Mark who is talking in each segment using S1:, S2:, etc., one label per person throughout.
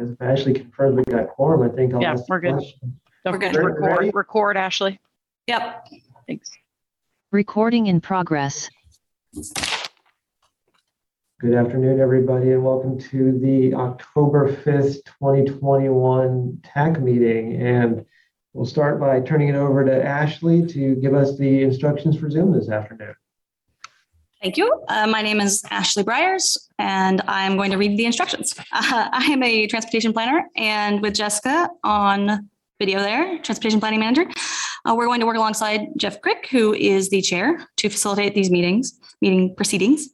S1: Because if Ashley confirmed we got quorum, I think I'll
S2: Yeah,
S1: ask the
S2: we're good.
S1: question.
S2: Don't
S3: We're good.
S2: forget to
S1: Ready?
S2: Record, record, Ashley.
S3: Yep.
S2: Thanks.
S4: Recording in progress.
S1: Good afternoon, everybody, and welcome to the October 5th, 2021 TAC meeting. And we'll start by turning it over to Ashley to give us the instructions for Zoom this afternoon.
S3: Thank you. Uh, my name is Ashley Briers, and I'm going to read the instructions. Uh, I am a transportation planner, and with Jessica on video there, transportation planning manager, uh, we're going to work alongside Jeff Crick, who is the chair, to facilitate these meetings, meeting proceedings.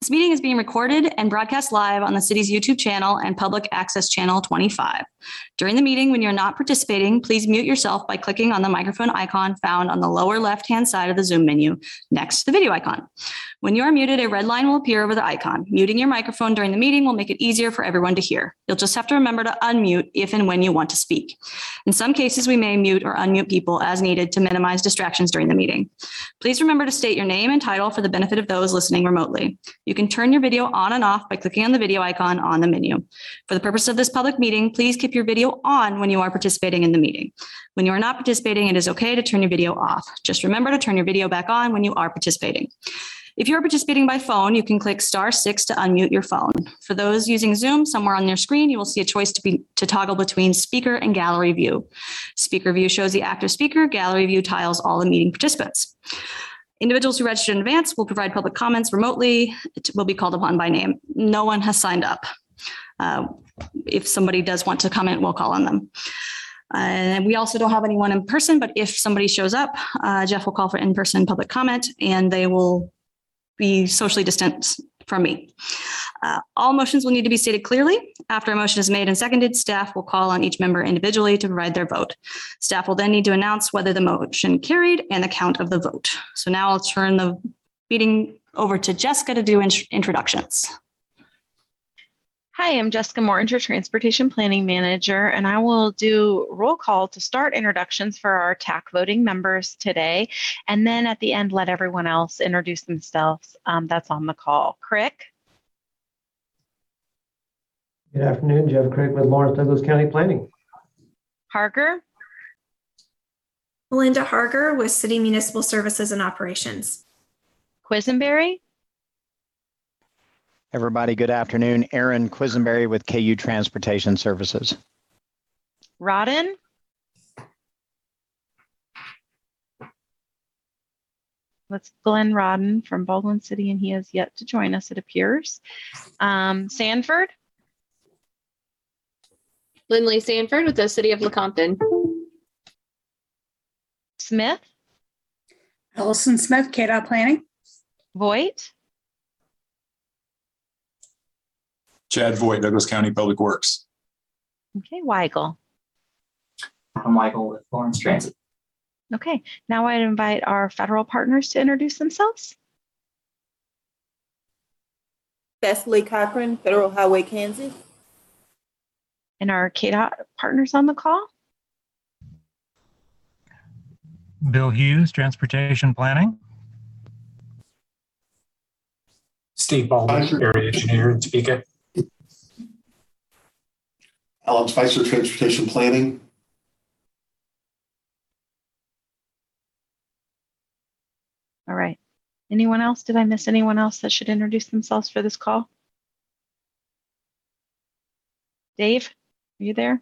S3: This meeting is being recorded and broadcast live on the city's YouTube channel and public access channel 25. During the meeting, when you're not participating, please mute yourself by clicking on the microphone icon found on the lower left-hand side of the Zoom menu next to the video icon. When you are muted, a red line will appear over the icon. Muting your microphone during the meeting will make it easier for everyone to hear. You'll just have to remember to unmute if and when you want to speak. In some cases, we may mute or unmute people as needed to minimize distractions during the meeting. Please remember to state your name and title for the benefit of those listening remotely. You can turn your video on and off by clicking on the video icon on the menu. For the purpose of this public meeting, please keep your video on when you are participating in the meeting. When you are not participating, it is okay to turn your video off. Just remember to turn your video back on when you are participating. If you are participating by phone, you can click star six to unmute your phone. For those using Zoom, somewhere on your screen, you will see a choice to be to toggle between speaker and gallery view. Speaker view shows the active speaker, gallery view tiles all the meeting participants. Individuals who registered in advance will provide public comments remotely. It will be called upon by name. No one has signed up. Uh, if somebody does want to comment, we'll call on them. And we also don't have anyone in person, but if somebody shows up, uh, Jeff will call for in-person public comment and they will be socially distant from me. Uh, All motions will need to be stated clearly. After a motion is made and seconded, staff will call on each member individually to provide their vote. Staff will then need to announce whether the motion carried and the count of the vote. So now I'll turn the meeting over to Jessica to do int- introductions.
S2: Hi, I'm Jessica Mortinger, Transportation Planning Manager, and I will do roll call to start introductions for our TAC voting members today. And then at the end, let everyone else introduce themselves um, that's on the call. Crick,
S1: Good afternoon, Jeff Crick with Lawrence Douglas County Planning.
S2: Harger,
S5: Melinda Harger with City Municipal Services and Operations.
S2: Quisenberry,
S6: Everybody, good afternoon. Aaron Quisenberry with KU Transportation Services.
S2: Rodden, That's Glenn Rodden from Baldwin City, and he has yet to join us, it appears. Um, Sanford,
S7: Lindley Sanford with the City of Lecompton.
S2: Smith,
S8: Allison Smith, KDOT Planning.
S2: Voigt,
S9: Chad Voigt, Douglas County Public Works.
S2: okay, Weigel.
S10: I'm Michael with Lawrence Transit.
S2: Okay, now I'd invite our federal partners to introduce themselves.
S11: Beth Lee Cochran, Federal Highway Kansas.
S2: And our KDOT partners on the call.
S12: Bill Hughes, Transportation Planning.
S13: Steve Baldwin, Area Engineer in Topeka.
S14: Alan Spicer, Transportation Planning.
S2: All right. Anyone else? Did I miss anyone else that should introduce themselves for this call? Dave, are you there?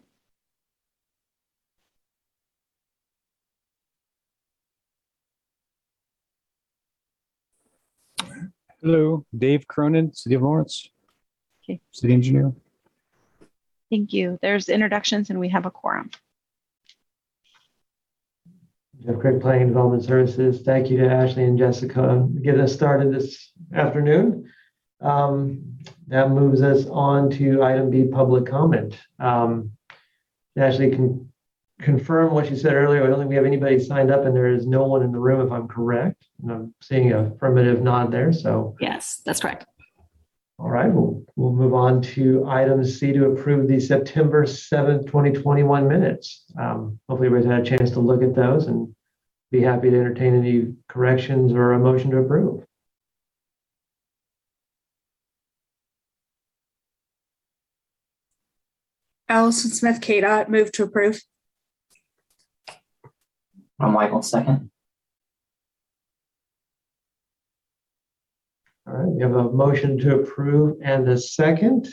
S15: Hello, Dave Cronin, City of Lawrence.
S2: Okay.
S15: City Engineer.
S2: Thank you. There's introductions and we have a quorum.
S1: Jeff Crick Planning and Development Services. Thank you to Ashley and Jessica for getting us started this afternoon. Um, That moves us on to item B, public comment. Um, Ashley can confirm what she said earlier. I don't think we have anybody signed up and there is no one in the room if I'm correct. And I'm seeing a affirmative nod there, so.
S3: Yes, that's correct.
S1: All right, we'll, we'll move on to item C to approve the September 7th, 2021 minutes. Um, Hopefully everybody's had a chance to look at those and be happy to entertain any corrections or a motion to approve.
S8: Allison Smith, KDOT, move to approve.
S10: From Michael, second.
S1: All right, we have a motion to approve and a second.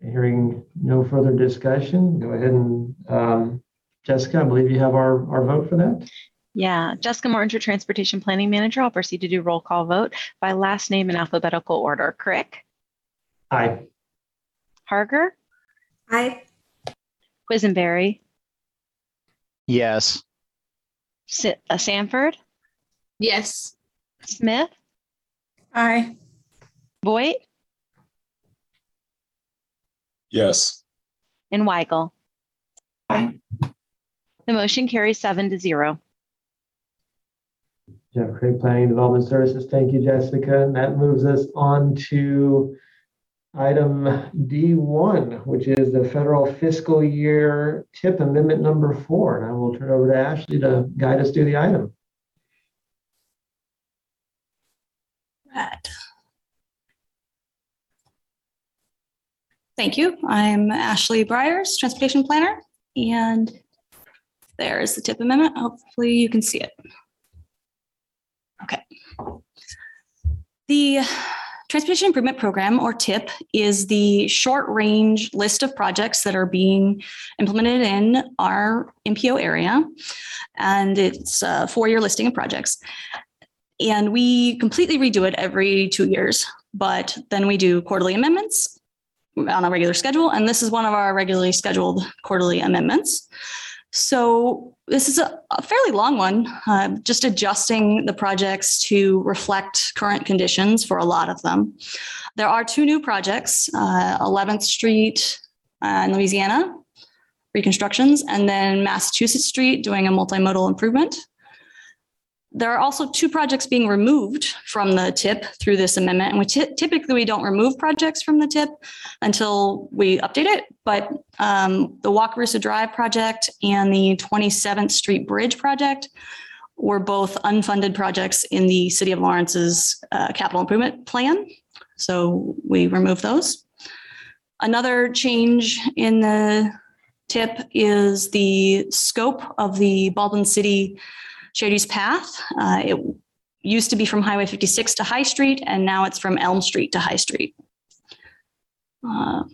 S1: Hearing no further discussion, go ahead and, um, Jessica, I believe you have our, our vote for that?
S2: Yeah, Jessica Mortinger, Transportation Planning Manager. I'll proceed to do roll call vote by last name in alphabetical order. Crick,
S1: Aye.
S2: Harger,
S5: Aye.
S2: Quisenberry,
S6: Yes.
S2: Si- uh, Sanford,
S7: Yes.
S2: Smith,
S8: Aye.
S2: Voigt,
S9: Yes.
S2: and Weigel.
S10: Aye.
S2: The motion carries seven to zero.
S1: Jeff Crick, Planning and Development Services. Thank you, Jessica. And that moves us on to item D1, which is the federal fiscal year tip amendment number four. And I will turn over to Ashley to guide us through the item.
S3: Right. Thank you. I'm Ashley Briers, Transportation Planner, and there's the tip amendment. Hopefully you can see it. Okay. The Transportation Improvement Program, or TIP, is the short-range list of projects that are being implemented in our MPO area. And it's a four-year listing of projects. And we completely redo it every two years, but then we do quarterly amendments on a regular schedule. And this is one of our regularly scheduled quarterly amendments. So this is a, a fairly long one, uh, just adjusting the projects to reflect current conditions for a lot of them. There are two new projects, uh, 11th Street uh, in Louisiana, reconstructions, and then Massachusetts Street doing a multimodal improvement. There are also two projects being removed from the tip through this amendment. And we ty- typically we don't remove projects from the tip until we update it. But um, the Wakarusa Drive project and the 27th Street Bridge project were both unfunded projects in the City of Lawrence's uh, capital improvement plan. So we remove those. Another change in the tip is the scope of the Baldwin City shared use path. Uh, it used to be from Highway 56 to High Street, and now it's from Elm Street to High Street. Uh,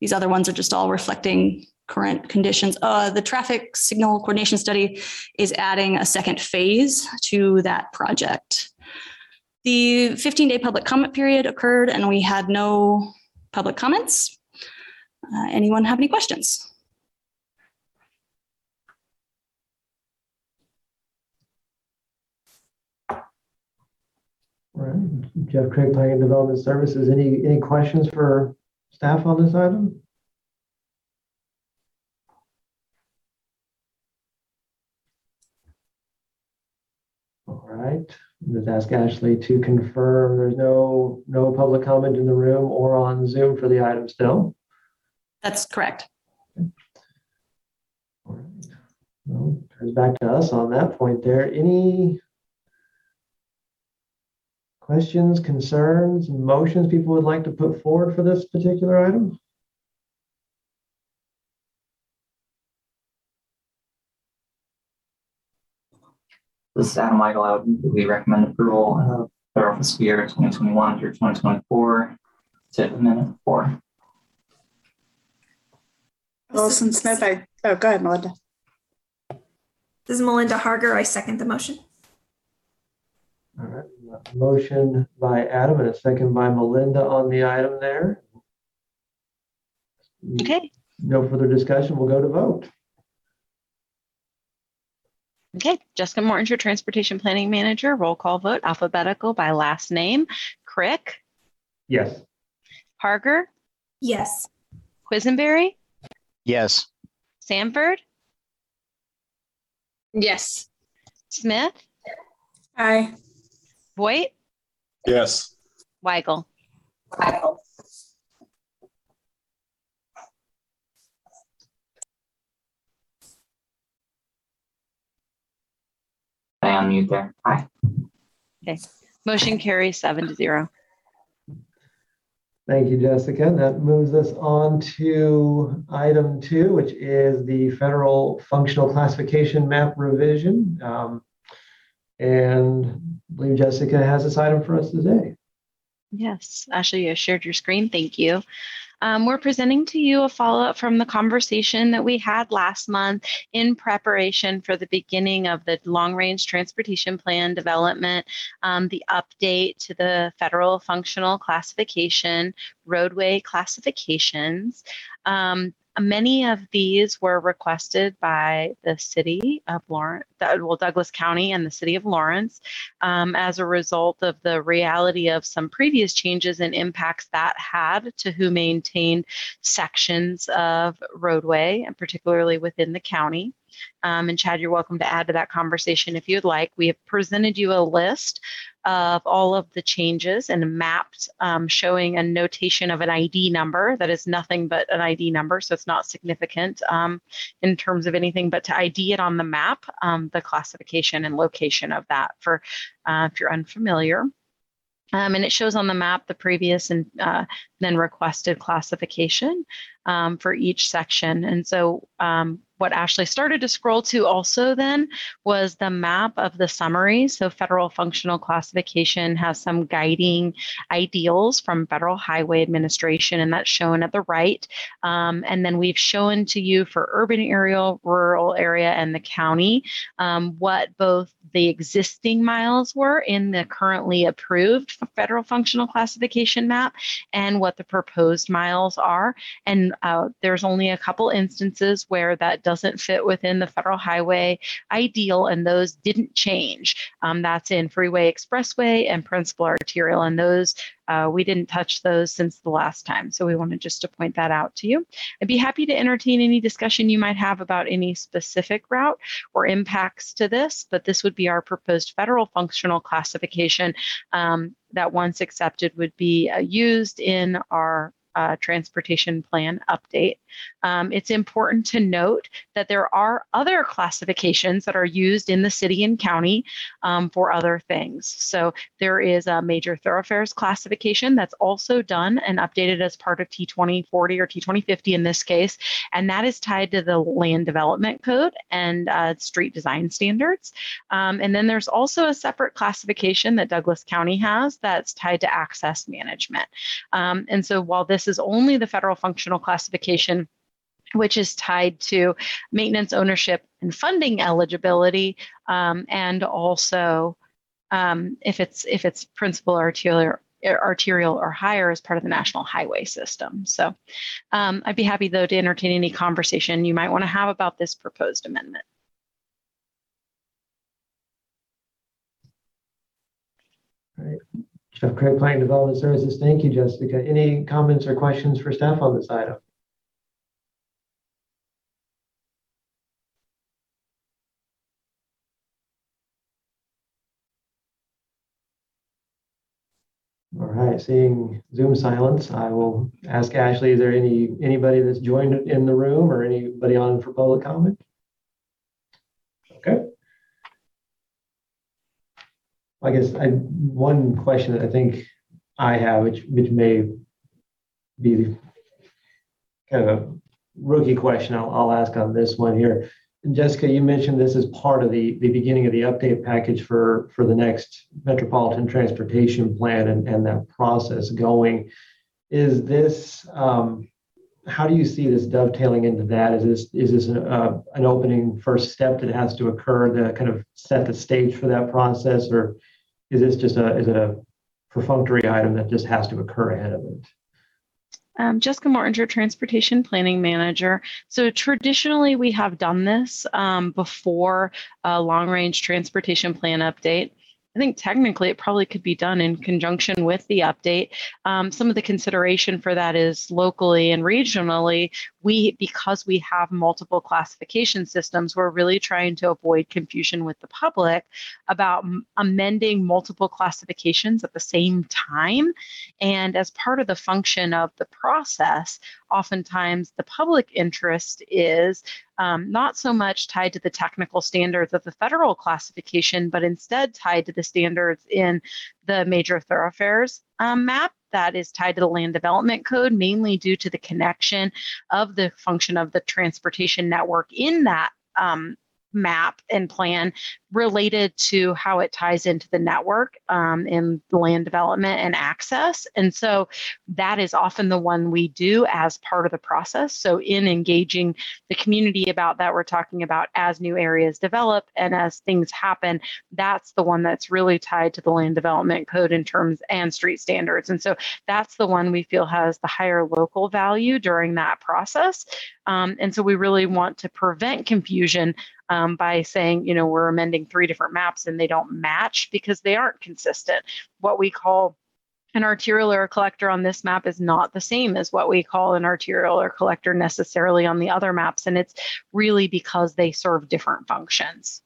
S3: these other ones are just all reflecting current conditions. Uh, the traffic signal coordination study is adding a second phase to that project. The 15 day public comment period occurred, and we had no public comments. Uh, anyone have any questions?
S1: Right, Jeff Crick, Planning and Development Services. Any, any questions for staff on this item? All right, let's ask Ashley to confirm there's no, no public comment in the room or on Zoom for the item still.
S3: That's correct.
S1: All right. Well, turns back to us on that point there. Any questions, concerns, motions people would like to put forward for this particular item?
S10: This is Adam Weigel. I would move we recommend approval of federal fiscal year 2021 through 2024 tip amendment four.
S8: Allison Smith, I, oh, go ahead, Melinda.
S5: This is Melinda Harger. I second the motion.
S1: All right, motion by Adam and a second by Melinda on the item there.
S2: Okay.
S1: No further discussion. We'll go to vote.
S2: Okay, Jessica Mortinger, Transportation Planning Manager, roll call vote, alphabetical by last name. Crick,
S1: Yes.
S2: Harger,
S5: Yes.
S2: Quisenberry,
S6: Yes.
S2: Sanford,
S7: Yes.
S2: Smith,
S8: Aye.
S2: Voigt,
S9: Yes.
S2: Weigel.
S10: I unmute there. Aye.
S2: Okay, motion carries seven to zero.
S1: Thank you, Jessica. That moves us on to item two, which is the federal functional classification map revision. Um, and I believe Jessica has this item for us today.
S2: Yes, Ashley, you shared your screen. Thank you. Um, we're presenting to you a follow-up from the conversation that we had last month in preparation for the beginning of the long-range transportation plan development, um, the update to the federal functional classification, roadway classifications. Um, Many of these were requested by the city of Lawrence, well, Douglas County and the city of Lawrence um, as a result of the reality of some previous changes and impacts that had to who maintained sections of roadway, and particularly within the county. Um, and Chad, you're welcome to add to that conversation if you'd like. We have presented you a list of all of the changes and mapped um, showing a notation of an ID number that is nothing but an ID number, so it's not significant um, in terms of anything, but to ID it on the map, um, the classification and location of that for uh, if you're unfamiliar. Um, and it shows on the map the previous and uh, then requested classification um, for each section. And so um, what Ashley started to scroll to also then was the map of the summary. So federal functional classification has some guiding ideals from Federal Highway Administration, and that's shown at the right. Um, and then we've shown to you for urban area, rural area, and the county um, what both the existing miles were in the currently approved federal functional classification map and what the proposed miles are. And uh, there's only a couple instances where that doesn't fit within the federal highway ideal, and those didn't change. Um, that's in freeway expressway and principal arterial, and those uh, we didn't touch those since the last time. So we wanted just to point that out to you. I'd be happy to entertain any discussion you might have about any specific route or impacts to this, but this would be our proposed federal functional classification um, that once accepted would be uh, used in our uh, transportation plan update. Um, it's important to note that there are other classifications that are used in the city and county um, for other things. So there is a major thoroughfares classification that's also done and updated as part of T2040 or T2050 in this case, and that is tied to the land development code and uh, street design standards. Um, and then there's also a separate classification that Douglas County has that's tied to access management. Um, and so while this is only the federal functional classification which is tied to maintenance ownership and funding eligibility um, and also um, if it's if it's principal arterial arterial or higher as part of the national highway system so um, i'd be happy though to entertain any conversation you might want to have about this proposed amendment
S1: All right. Jeff Crick, Planning Development Services. Thank you, Jessica. Any comments or questions for staff on this item? All right, seeing Zoom silence, I will ask Ashley, is there any, anybody that's joined in the room or anybody on for public comment? Okay. I guess I, one question that I think I have, which, which may be kind of a rookie question I'll, I'll ask on this one here. Jessica, you mentioned this is part of the, the beginning of the update package for, for the next metropolitan transportation plan and, and that process going. Is this, um, how do you see this dovetailing into that? Is this, is this a, a, an opening first step that has to occur to kind of set the stage for that process? Or is this just a, is it a perfunctory item that just has to occur ahead of it?
S2: Um, Jessica Mortinger, Transportation Planning Manager. So traditionally, we have done this um, before a long-range transportation plan update. I think technically it probably could be done in conjunction with the update. Um, some of the consideration for that is locally and regionally, we because we have multiple classification systems, we're really trying to avoid confusion with the public about amending multiple classifications at the same time. And as part of the function of the process, oftentimes the public interest is um, not so much tied to the technical standards of the federal classification, but instead tied to the standards in the major thoroughfares um, map that is tied to the land development code, mainly due to the connection of the function of the transportation network in that um, map and plan related to how it ties into the network um, in land development and access. And so that is often the one we do as part of the process. So, in engaging the community about that, we're talking about as new areas develop and as things happen, that's the one that's really tied to the land development code in terms and street standards. And so that's the one we feel has the higher local value during that process. Um, and so we really want to prevent confusion um, by saying, you know, we're amending three different maps and they don't match because they aren't consistent. What we call an arterial or collector on this map is not the same as what we call an arterial or collector necessarily on the other maps. And it's really because they serve different functions.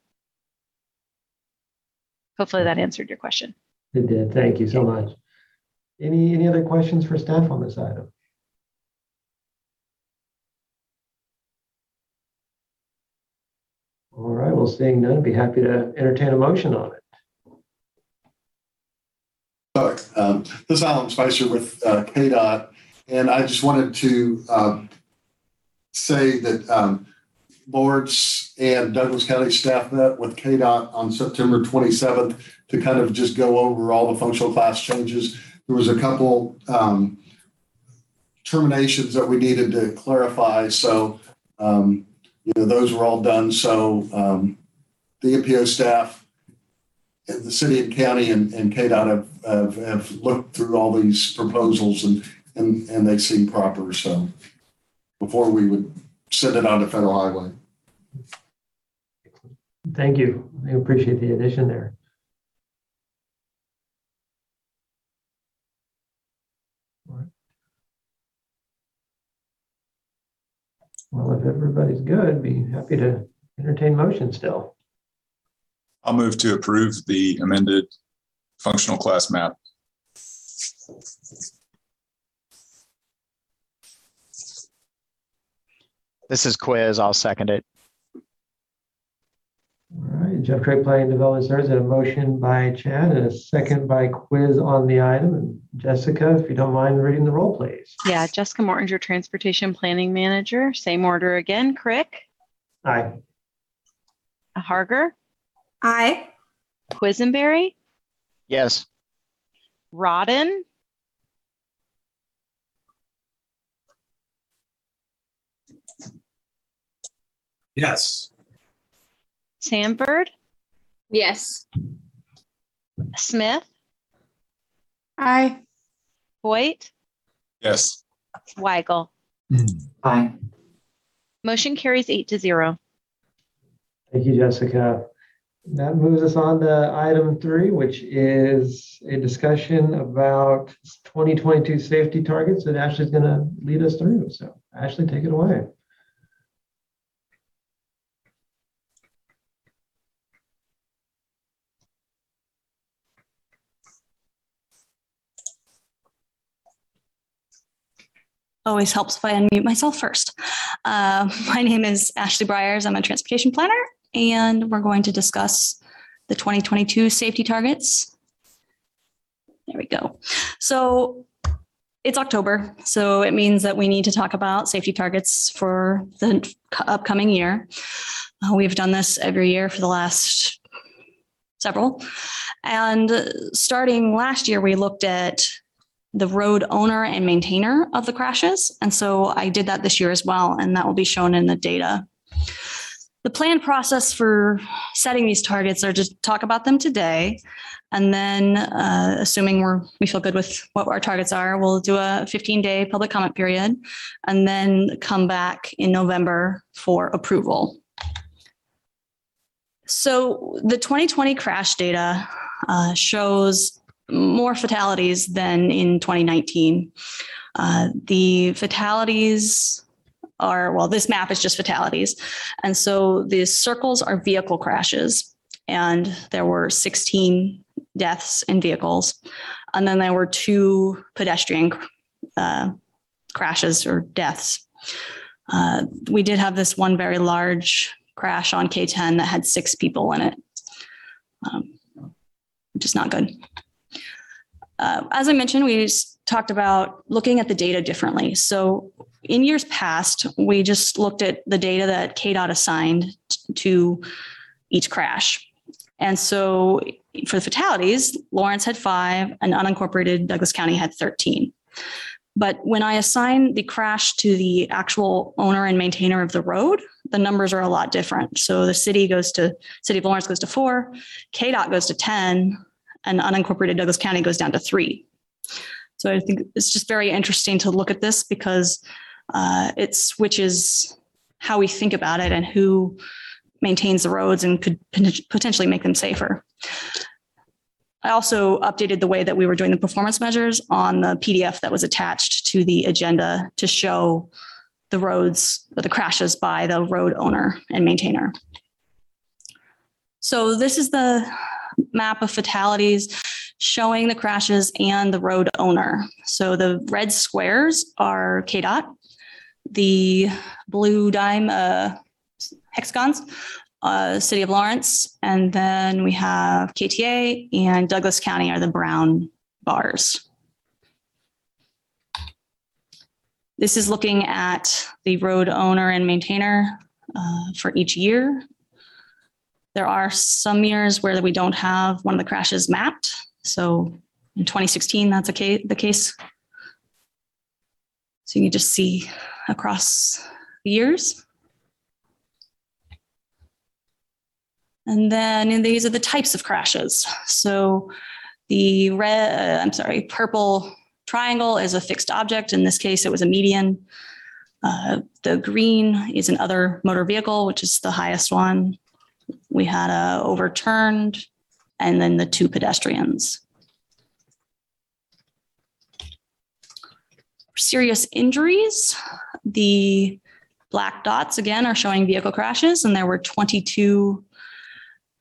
S2: Hopefully that answered your question.
S1: It did. Thank you so much. Any, any other questions for staff on this item? All right, well, seeing none, be happy to entertain a motion on it.
S14: Sorry, um, this is Alan Spicer with uh, KDOT, and I just wanted to um, say that um, and Douglas County staff met with KDOT on September 27th to kind of just go over all the functional class changes. There was a couple um, terminations that we needed to clarify, so um, you know those were all done. So um, the MPO staff and the city and county and, and KDOT have, have, have looked through all these proposals and, and, and they seem proper. So before we would send it on to federal highway.
S1: Thank you. I appreciate the addition there. All right. Well, if everybody's good, be happy to entertain motion still.
S9: I'll move to approve the amended functional class map.
S6: This is Quiz. I'll second it.
S1: All right, Jeff Crick Planning Development Services, a motion by Chad and a second by Quiz on the item. And Jessica, if you don't mind reading the roll, please.
S2: Yeah, Jessica Mortinger, Transportation Planning Manager. Same order again. Crick,
S1: Aye.
S2: Harger,
S5: Aye.
S2: Quisenberry,
S6: Yes.
S2: Rodden,
S13: Yes.
S2: Sanford,
S7: Yes.
S2: Smith,
S8: Aye.
S2: Voigt,
S9: Yes.
S2: Weigel.
S10: Aye.
S2: Motion carries eight to zero.
S1: Thank you, Jessica. That moves us on to item three, which is a discussion about 2022 safety targets that Ashley's going to lead us through. So Ashley, take it away.
S3: Always helps if I unmute myself first. Uh, my name is Ashley Briers. I'm a transportation planner, and we're going to discuss the 2022 safety targets. There we go. So it's October, so it means that we need to talk about safety targets for the upcoming year. Uh, we've done this every year for the last several. And starting last year, we looked at the road owner and maintainer of the crashes. And so I did that this year as well, and that will be shown in the data. The plan process for setting these targets are to talk about them today. And then, uh, assuming we're, we feel good with what our targets are, we'll do a 15 day public comment period and then come back in November for approval. So the 2020 crash data uh, shows more fatalities than in 2019. Uh, the fatalities are, well, this map is just fatalities. And so the circles are vehicle crashes. And there were 16 deaths in vehicles. And then there were two pedestrian uh, crashes or deaths. Uh, we did have this one very large crash on K10 that had six people in it, um, which is not good. Uh, as I mentioned, we talked about looking at the data differently. So in years past, we just looked at the data that KDOT assigned to each crash. And so for the fatalities, Lawrence had five and unincorporated Douglas County had 13. But when I assign the crash to the actual owner and maintainer of the road, the numbers are a lot different. So the city goes to, City of Lawrence goes to four, KDOT goes to 10, and unincorporated Douglas County goes down to three. So I think it's just very interesting to look at this because uh, it switches how we think about it and who maintains the roads and could potentially make them safer. I also updated the way that we were doing the performance measures on the PDF that was attached to the agenda to show the roads, or the crashes by the road owner and maintainer. So this is the map of fatalities showing the crashes and the road owner. So the red squares are KDOT. The blue dime uh, hexagons, uh, City of Lawrence, and then we have KTA and Douglas County are the brown bars. This is looking at the road owner and maintainer uh, for each year. There are some years where we don't have one of the crashes mapped. So in 2016, that's case, the case. So you can just see across the years. And then in these are the types of crashes. So the red, I'm sorry, purple triangle is a fixed object. In this case, it was a median. Uh, the green is another motor vehicle, which is the highest one. We had a overturned and then the two pedestrians. Serious injuries, the black dots again are showing vehicle crashes, and there were 22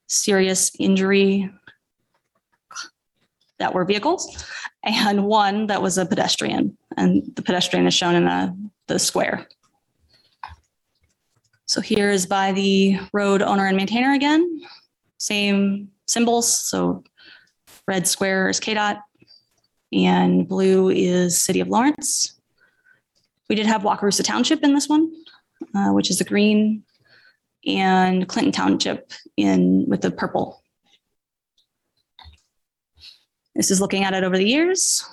S3: serious injury that were vehicles and one that was a pedestrian. And the pedestrian is shown in the, the square. So here is by the road owner and maintainer again. Same symbols. So red square is KDOT and blue is City of Lawrence. We did have Wakarusa Township in this one, uh, which is the green, and Clinton Township in with the purple. This is looking at it over the years.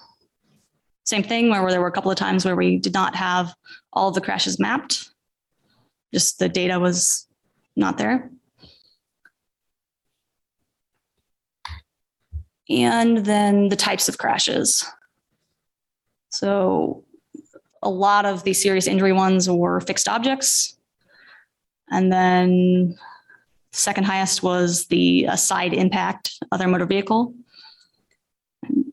S3: Same thing where there were a couple of times where we did not have all of the crashes mapped. Just the data was not there. And then the types of crashes. So a lot of the serious injury ones were fixed objects. And then second highest was the uh, side impact, other motor vehicle. And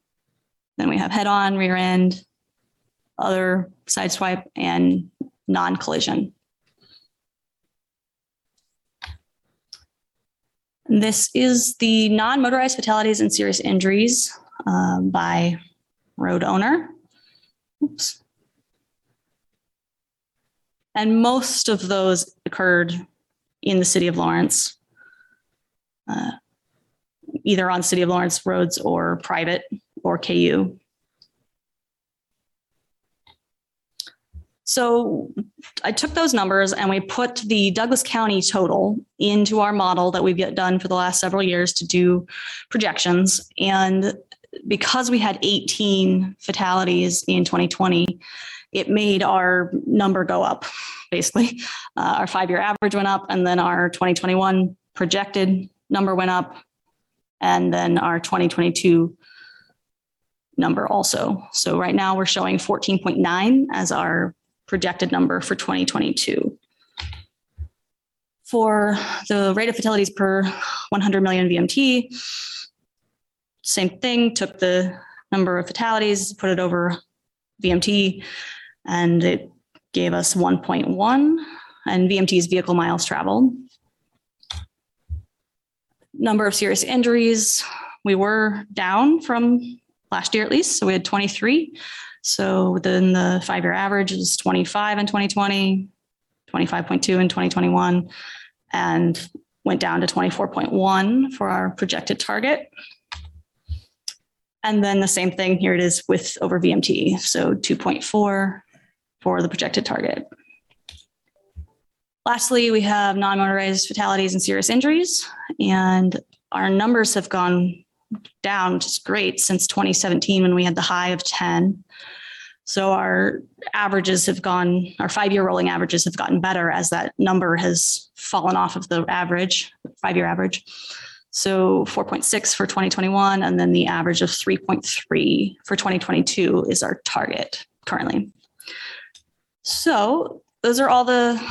S3: then we have head on, rear end, other side swipe, and non collision. This is the non motorized fatalities and serious injuries um, by road owner. Oops. And most of those occurred in the city of Lawrence, uh, either on city of Lawrence roads or private or KU. So I took those numbers and we put the Douglas County total into our model that we've done for the last several years to do projections. And because we had 18 fatalities in 2020, it made our number go up, basically. Uh, our five year average went up, and then our 2021 projected number went up, and then our 2022 number also. So right now we're showing 14.9 as our projected number for 2022. For the rate of fatalities per 100 million VMT, same thing, took the number of fatalities, put it over VMT, and it gave us 1.1 and VMT's vehicle miles traveled. Number of serious injuries, we were down from last year at least, so we had 23. So within the five-year average is 25 in 2020, 25.2 in 2021, and went down to 24.1 for our projected target. And then the same thing, here it is with over VMT. So 2.4 for the projected target. Lastly, we have non-motorized fatalities and serious injuries. And our numbers have gone down just great since 2017 when we had the high of 10. So our averages have gone, our five-year rolling averages have gotten better as that number has fallen off of the average, five-year average. So 4.6 for 2021, and then the average of 3.3 for 2022 is our target currently. So those are all the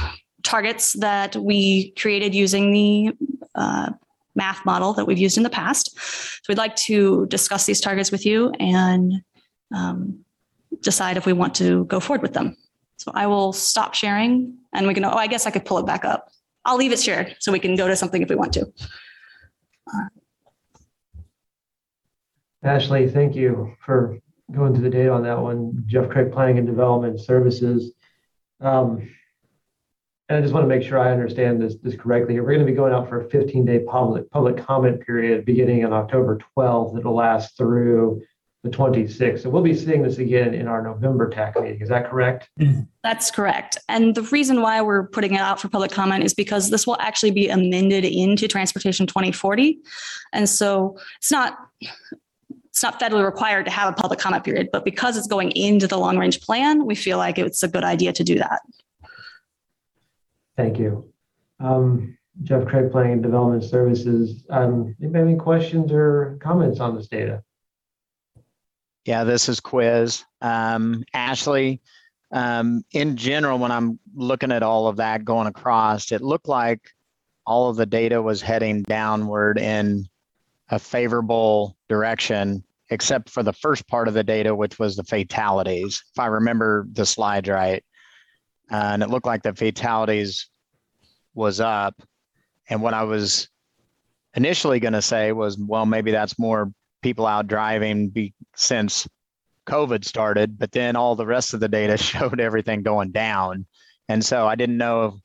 S3: targets that we created using the uh, math model that we've used in the past. So we'd like to discuss these targets with you and um, decide if we want to go forward with them. So I will stop sharing and we can, oh, I guess I could pull it back up. I'll leave it shared so we can go to something if we want to.
S1: Ashley, thank you for going through the data on that one. Jeff Crick Planning and Development Services. Um, and I just want to make sure I understand this, this correctly. We're going to be going out for a 15-day public, public comment period beginning on October 12th. It'll last through the 26th. So we'll be seeing this again in our November TAC meeting. Is that correct? Mm-hmm.
S3: That's correct. And the reason why we're putting it out for public comment is because this will actually be amended into Transportation 2040. And so it's not it's not federally required to have a public comment period, but because it's going into the long range plan, we feel like it's a good idea to do that.
S1: Thank you. Um, Jeff Crick Planning and Development Services. Um, anybody have any questions or comments on this data?
S6: Yeah, this is Quiz. Um, Ashley, um, in general, when I'm looking at all of that going across, it looked like all of the data was heading downward in a favorable direction, except for the first part of the data, which was the fatalities, if I remember the slides right. And it looked like the fatalities was up. And what I was initially going to say was, well, maybe that's more people out driving be, since COVID started, but then all the rest of the data showed everything going down. And so I didn't know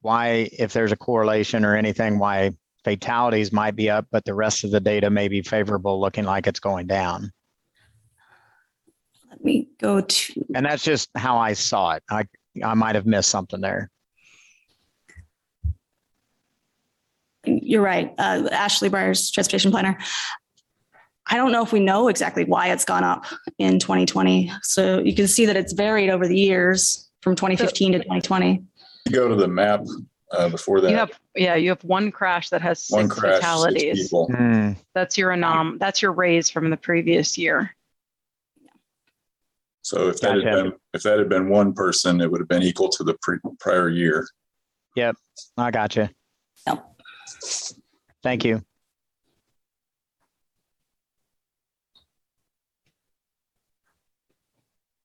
S6: why, if there's a correlation or anything, why fatalities might be up, but the rest of the data may be favorable, looking like it's going down.
S3: Let me go to.
S6: And that's just how I saw it. I, I might have missed something there.
S3: You're right. Uh, Ashley Byers, transportation planner. I don't know if we know exactly why it's gone up in 2020. So you can see that it's varied over the years from 2015 to 2020.
S9: You go to the map uh, before that.
S2: You have, yeah, you have one crash that has
S9: one
S2: six
S9: crash, six
S2: fatalities. That's your anom, that's your raise from the previous year.
S9: So if that had been if that had been one person, it would have been equal to the pre- prior year.
S6: Yep, I got you.
S3: Yep.
S6: Thank you.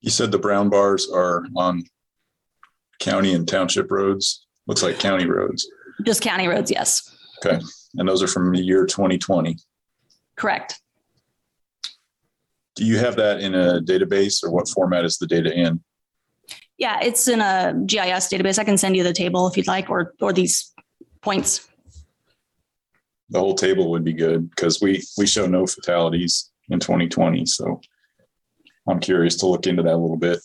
S9: You said the brown bars are on county and township roads. Looks like county roads.
S3: Just county roads, yes.
S9: Okay, and those are from the year 2020.
S3: Correct.
S9: Do you have that in a database, or what format is the data in?
S3: Yeah, it's in a GIS database. I can send you the table if you'd like, or or these points.
S9: The whole table would be good because we we show no fatalities in 2020. So I'm curious to look into that a little bit.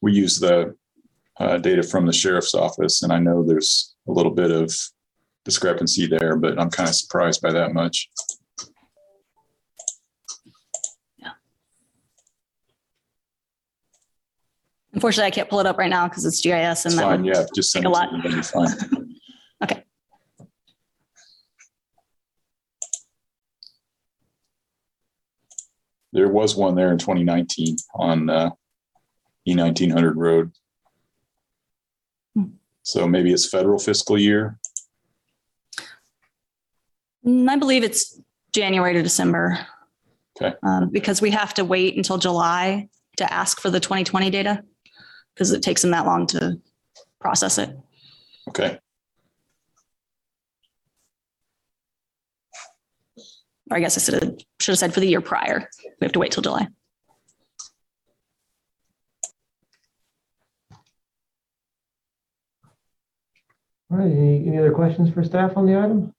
S9: We use the uh, data from the sheriff's office, and I know there's a little bit of discrepancy there, but I'm kind of surprised by that much.
S3: Unfortunately, I can't pull it up right now because it's GIS and
S9: It's
S3: that
S9: fine.
S3: would
S9: Yeah, just send
S3: a
S9: to me. That'd be fine.
S3: Okay.
S9: There was one there in 2019 on uh, E1900 Road. So maybe it's federal fiscal year.
S3: Mm, I believe it's January to December.
S9: Okay.
S3: Um, because we have to wait until July to ask for the 2020 data because it takes them that long to process it.
S9: Okay.
S3: Or I guess I should should have said for the year prior. We have to wait till July.
S1: All right, any, any other questions for staff on the item?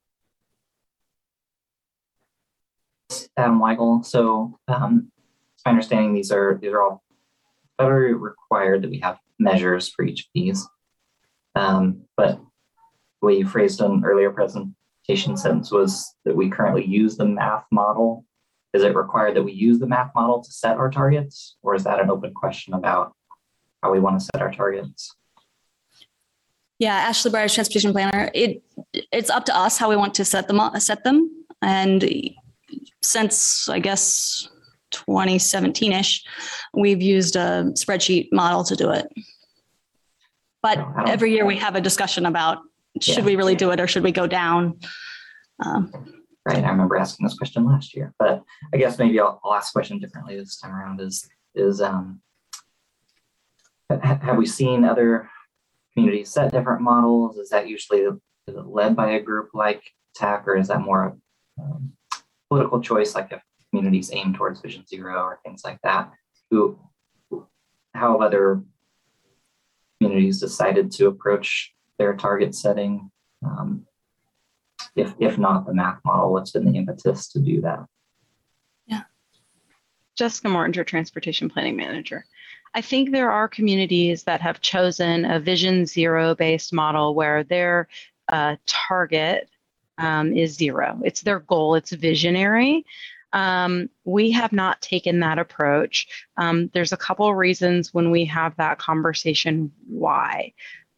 S10: Adam Weigel. So, um, it's my understanding these are these are all federally required that we have measures for each of these. Um, but the way you phrased an earlier presentation sentence was that we currently use the math model. Is it required that we use the math model to set our targets, or is that an open question about how we want to set our targets?
S3: Yeah, Ashley Byers, transportation planner. It it's up to us how we want to set them set them. And since I guess 2017-ish, we've used a spreadsheet model to do it. But every year we have a discussion about should
S10: Yeah.
S3: we really do it or should we go down? Um,
S10: Right, I remember asking this question last year, but I guess maybe I'll, I'll ask the question differently this time around is, is, um, ha- have we seen other communities set different models? Is that usually led by a group like TAC, or is that more um, political choice, like if communities aim towards Vision Zero or things like that? Who, how other communities decided to approach their target setting? Um, if, if not the math model, what's been the impetus to do that? Yeah.
S2: Jessica Mortinger, Transportation Planning Manager. I think there are communities that have chosen a Vision Zero based model where their uh, target um, is zero. It's their goal, it's visionary. Um, we have not taken that approach. Um, there's a couple reasons when we have that conversation why.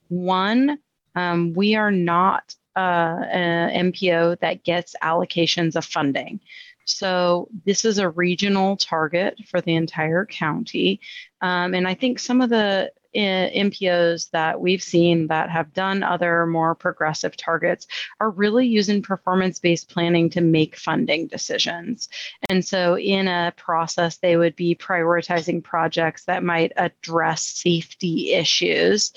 S2: One, um, we are not uh, an MPO that gets allocations of funding. So this is a regional target for the entire county. Um, and I think some of the MPOs that we've seen that have done other more progressive targets are really using performance based planning to make funding decisions. And so, in a process, they would be prioritizing projects that might address safety issues.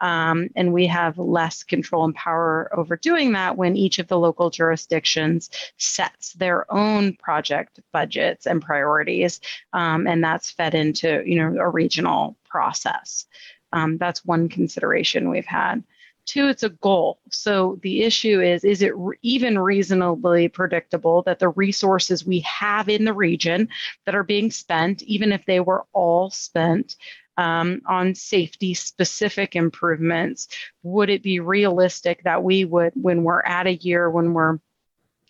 S2: Um, and we have less control and power over doing that when each of the local jurisdictions sets their own project budgets and priorities. Um, and that's fed into, you know, a regional process. Um, that's one consideration we've had. Two, it's a goal. So the issue is is it re- even reasonably predictable that the resources we have in the region that are being spent, even if they were all spent, um, on safety specific improvements, would it be realistic that we would, when we're at a year, when we're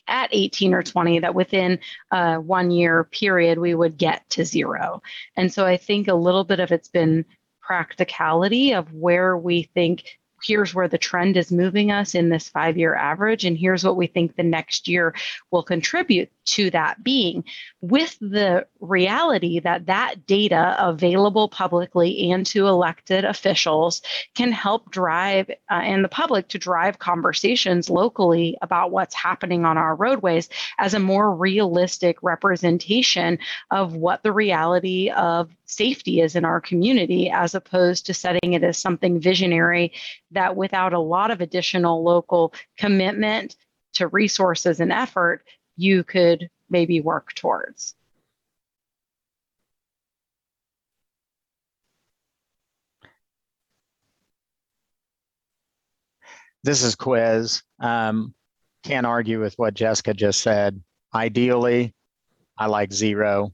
S2: at 18 or 20 that within a one year period we would get to zero. And so I think a little bit of it's been practicality of where we think here's where the trend is moving us in this five year average and here's what we think the next year will contribute to that being with the reality that that data available publicly and to elected officials can help drive uh, and the public to drive conversations locally about what's happening on our roadways as a more realistic representation of what the reality of safety is in our community as opposed to setting it as something visionary that without a lot of additional local commitment to resources and effort you could maybe work towards.
S6: This is quiz. Um, can't argue with what Jessica just said. Ideally, I like zero.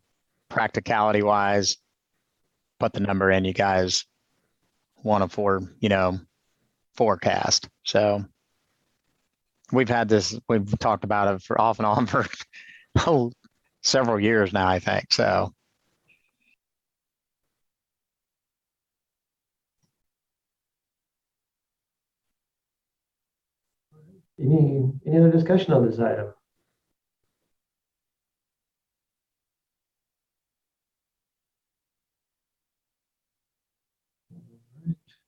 S6: Practicality wise, put the number in you guys want to for, you know, forecast. So we've had this, we've talked about it for off and on for oh, several years now, I think. So
S1: Any, any other discussion on this item?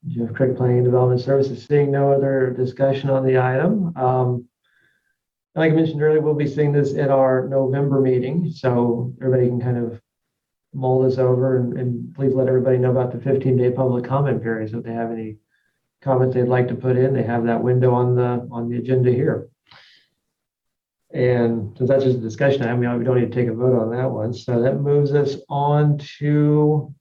S1: Jeff Crick Planning and Development Services, seeing no other discussion on the item. Um, Like I mentioned earlier, we'll be seeing this at our November meeting, so everybody can kind of mull this over and, and please let everybody know about the 15-day public comment period. So if they have any comments they'd like to put in, they have that window on the, on the agenda here. And since that's just a discussion, I mean, we don't need to take a vote on that one. So that moves us on to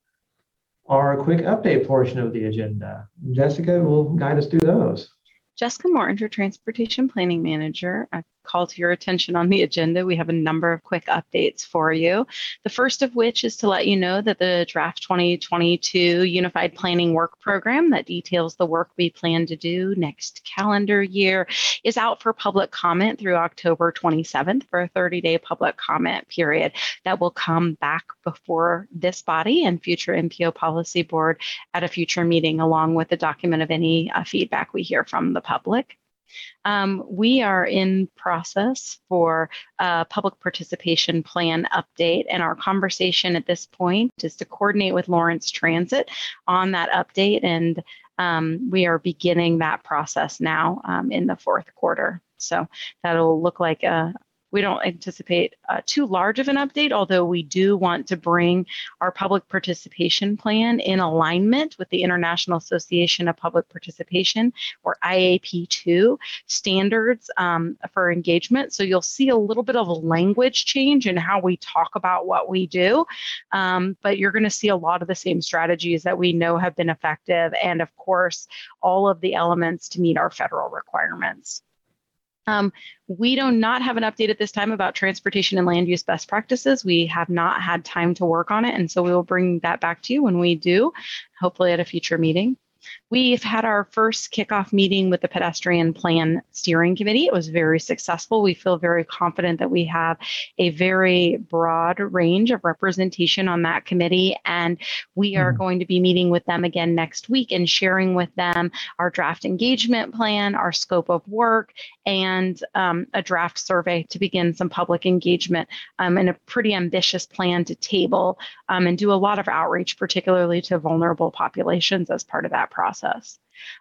S1: our quick update portion of the agenda. Jessica will guide us through those.
S2: Jessica Mortinger, Transportation Planning Manager. I call to your attention on the agenda, we have a number of quick updates for you. The first of which is to let you know that the draft 2022 Unified Planning Work Program that details the work we plan to do next calendar year is out for public comment through October 27th for a 30 day public comment period that will come back before this body and future MPO Policy Board at a future meeting, along with a document of any uh, feedback we hear from the public. Um, we are in process for a public participation plan update, and our conversation at this point is to coordinate with Lawrence Transit on that update, and um, we are beginning that process now um, in the fourth quarter. So that'll look like a, we don't anticipate uh, too large of an update, although we do want to bring our public participation plan in alignment with the International Association of Public Participation, or IAP2, standards um, for engagement. So you'll see a little bit of language change in how we talk about what we do, um, but you're going to see a lot of the same strategies that we know have been effective, and of course, all of the elements to meet our federal requirements. Um, we do not have an update at this time about transportation and land use best practices. We have not had time to work on it, and so we will bring that back to you when we do, hopefully at a future meeting. We've had our first kickoff meeting with the pedestrian plan steering committee. It was very successful. We feel very confident that we have a very broad range of representation on that committee. And we are going to be meeting with them again next week and sharing with them our draft engagement plan, our scope of work, and um, a draft survey to begin some public engagement um, and a pretty ambitious plan to table um, and do a lot of outreach, particularly to vulnerable populations as part of that process.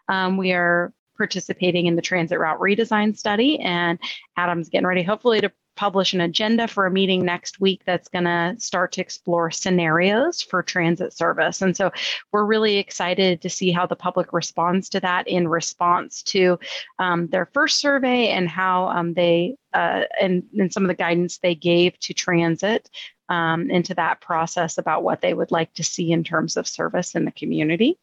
S2: Um, we are participating in the transit route redesign study, and Adam's getting ready, hopefully, to publish an agenda for a meeting next week that's going to start to explore scenarios for transit service. And so we're really excited to see how the public responds to that in response to um, their first survey and how um, they, uh, and, and some of the guidance they gave to transit um, into that process about what they would like to see in terms of service in the community.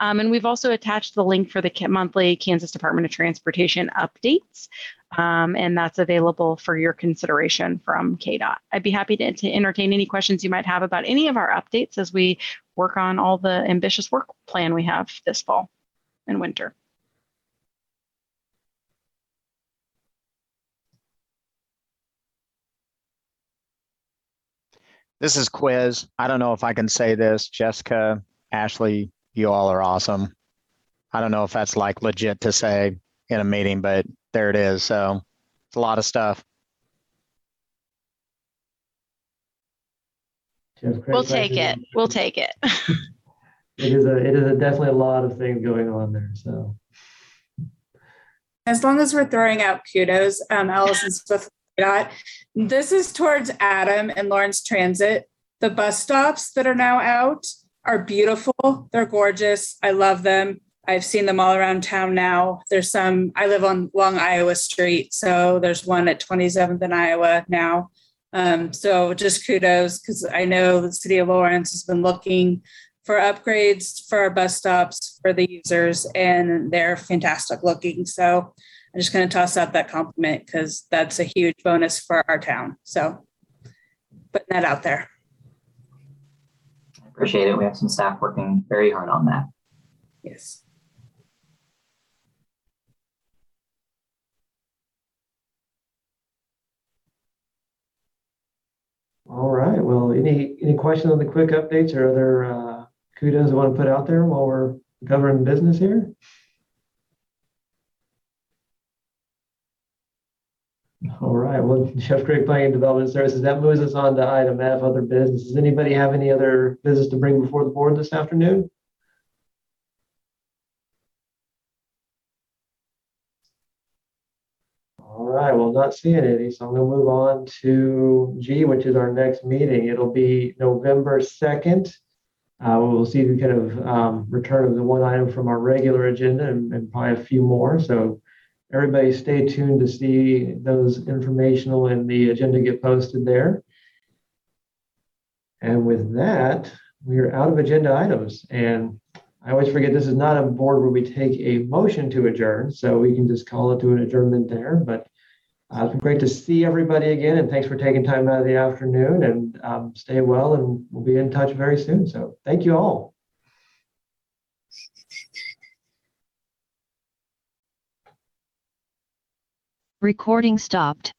S2: Um, and we've also attached the link for the monthly Kansas Department of Transportation updates, um, and that's available for your consideration from KDOT. I'd be happy to, to entertain any questions you might have about any of our updates as we work on all the ambitious work plan we have this fall and winter.
S6: This is Quiz. I don't know if I can say this. Jessica, Ashley, you all are awesome. I don't know if that's like legit to say in a meeting, but there it is. So it's a lot of stuff.
S2: We'll take it. We'll take it.
S1: It is a, it is a definitely a lot of things going on there, so.
S8: As long as we're throwing out kudos, um, Allison's with that. This is towards Adam and Lawrence Transit. The bus stops that are now out are beautiful. They're gorgeous. I love them. I've seen them all around town now. There's some, I live on Long Iowa Street. So there's one at 27th and Iowa now. Um, so just kudos because I know the city of Lawrence has been looking for upgrades for our bus stops for the users and they're fantastic looking. So I'm just going to toss out that compliment because that's a huge bonus for our town. So putting that out there.
S10: Appreciate it. We have some staff working very hard on that.
S8: Yes.
S1: All right, well, any, any questions on the quick updates or other uh, kudos you want to put out there while we're governing business here? All right, well, Jeff Crick Planning and Development Services, that moves us on to item F, other business. Does anybody have any other business to bring before the board this afternoon? All right, well, not seeing any, so I'm gonna move on to G, which is our next meeting. It'll be November 2nd. Uh, we'll see the kind of um, return of the one item from our regular agenda and, and probably a few more. So everybody stay tuned to see those informational and the agenda get posted there. And with that, we are out of agenda items. And I always forget this is not a board where we take a motion to adjourn, so we can just call it to an adjournment there. But Uh, It's been great to see everybody again, and thanks for taking time out of the afternoon, and um, stay well, and we'll be in touch very soon. So thank you all.
S4: Recording stopped.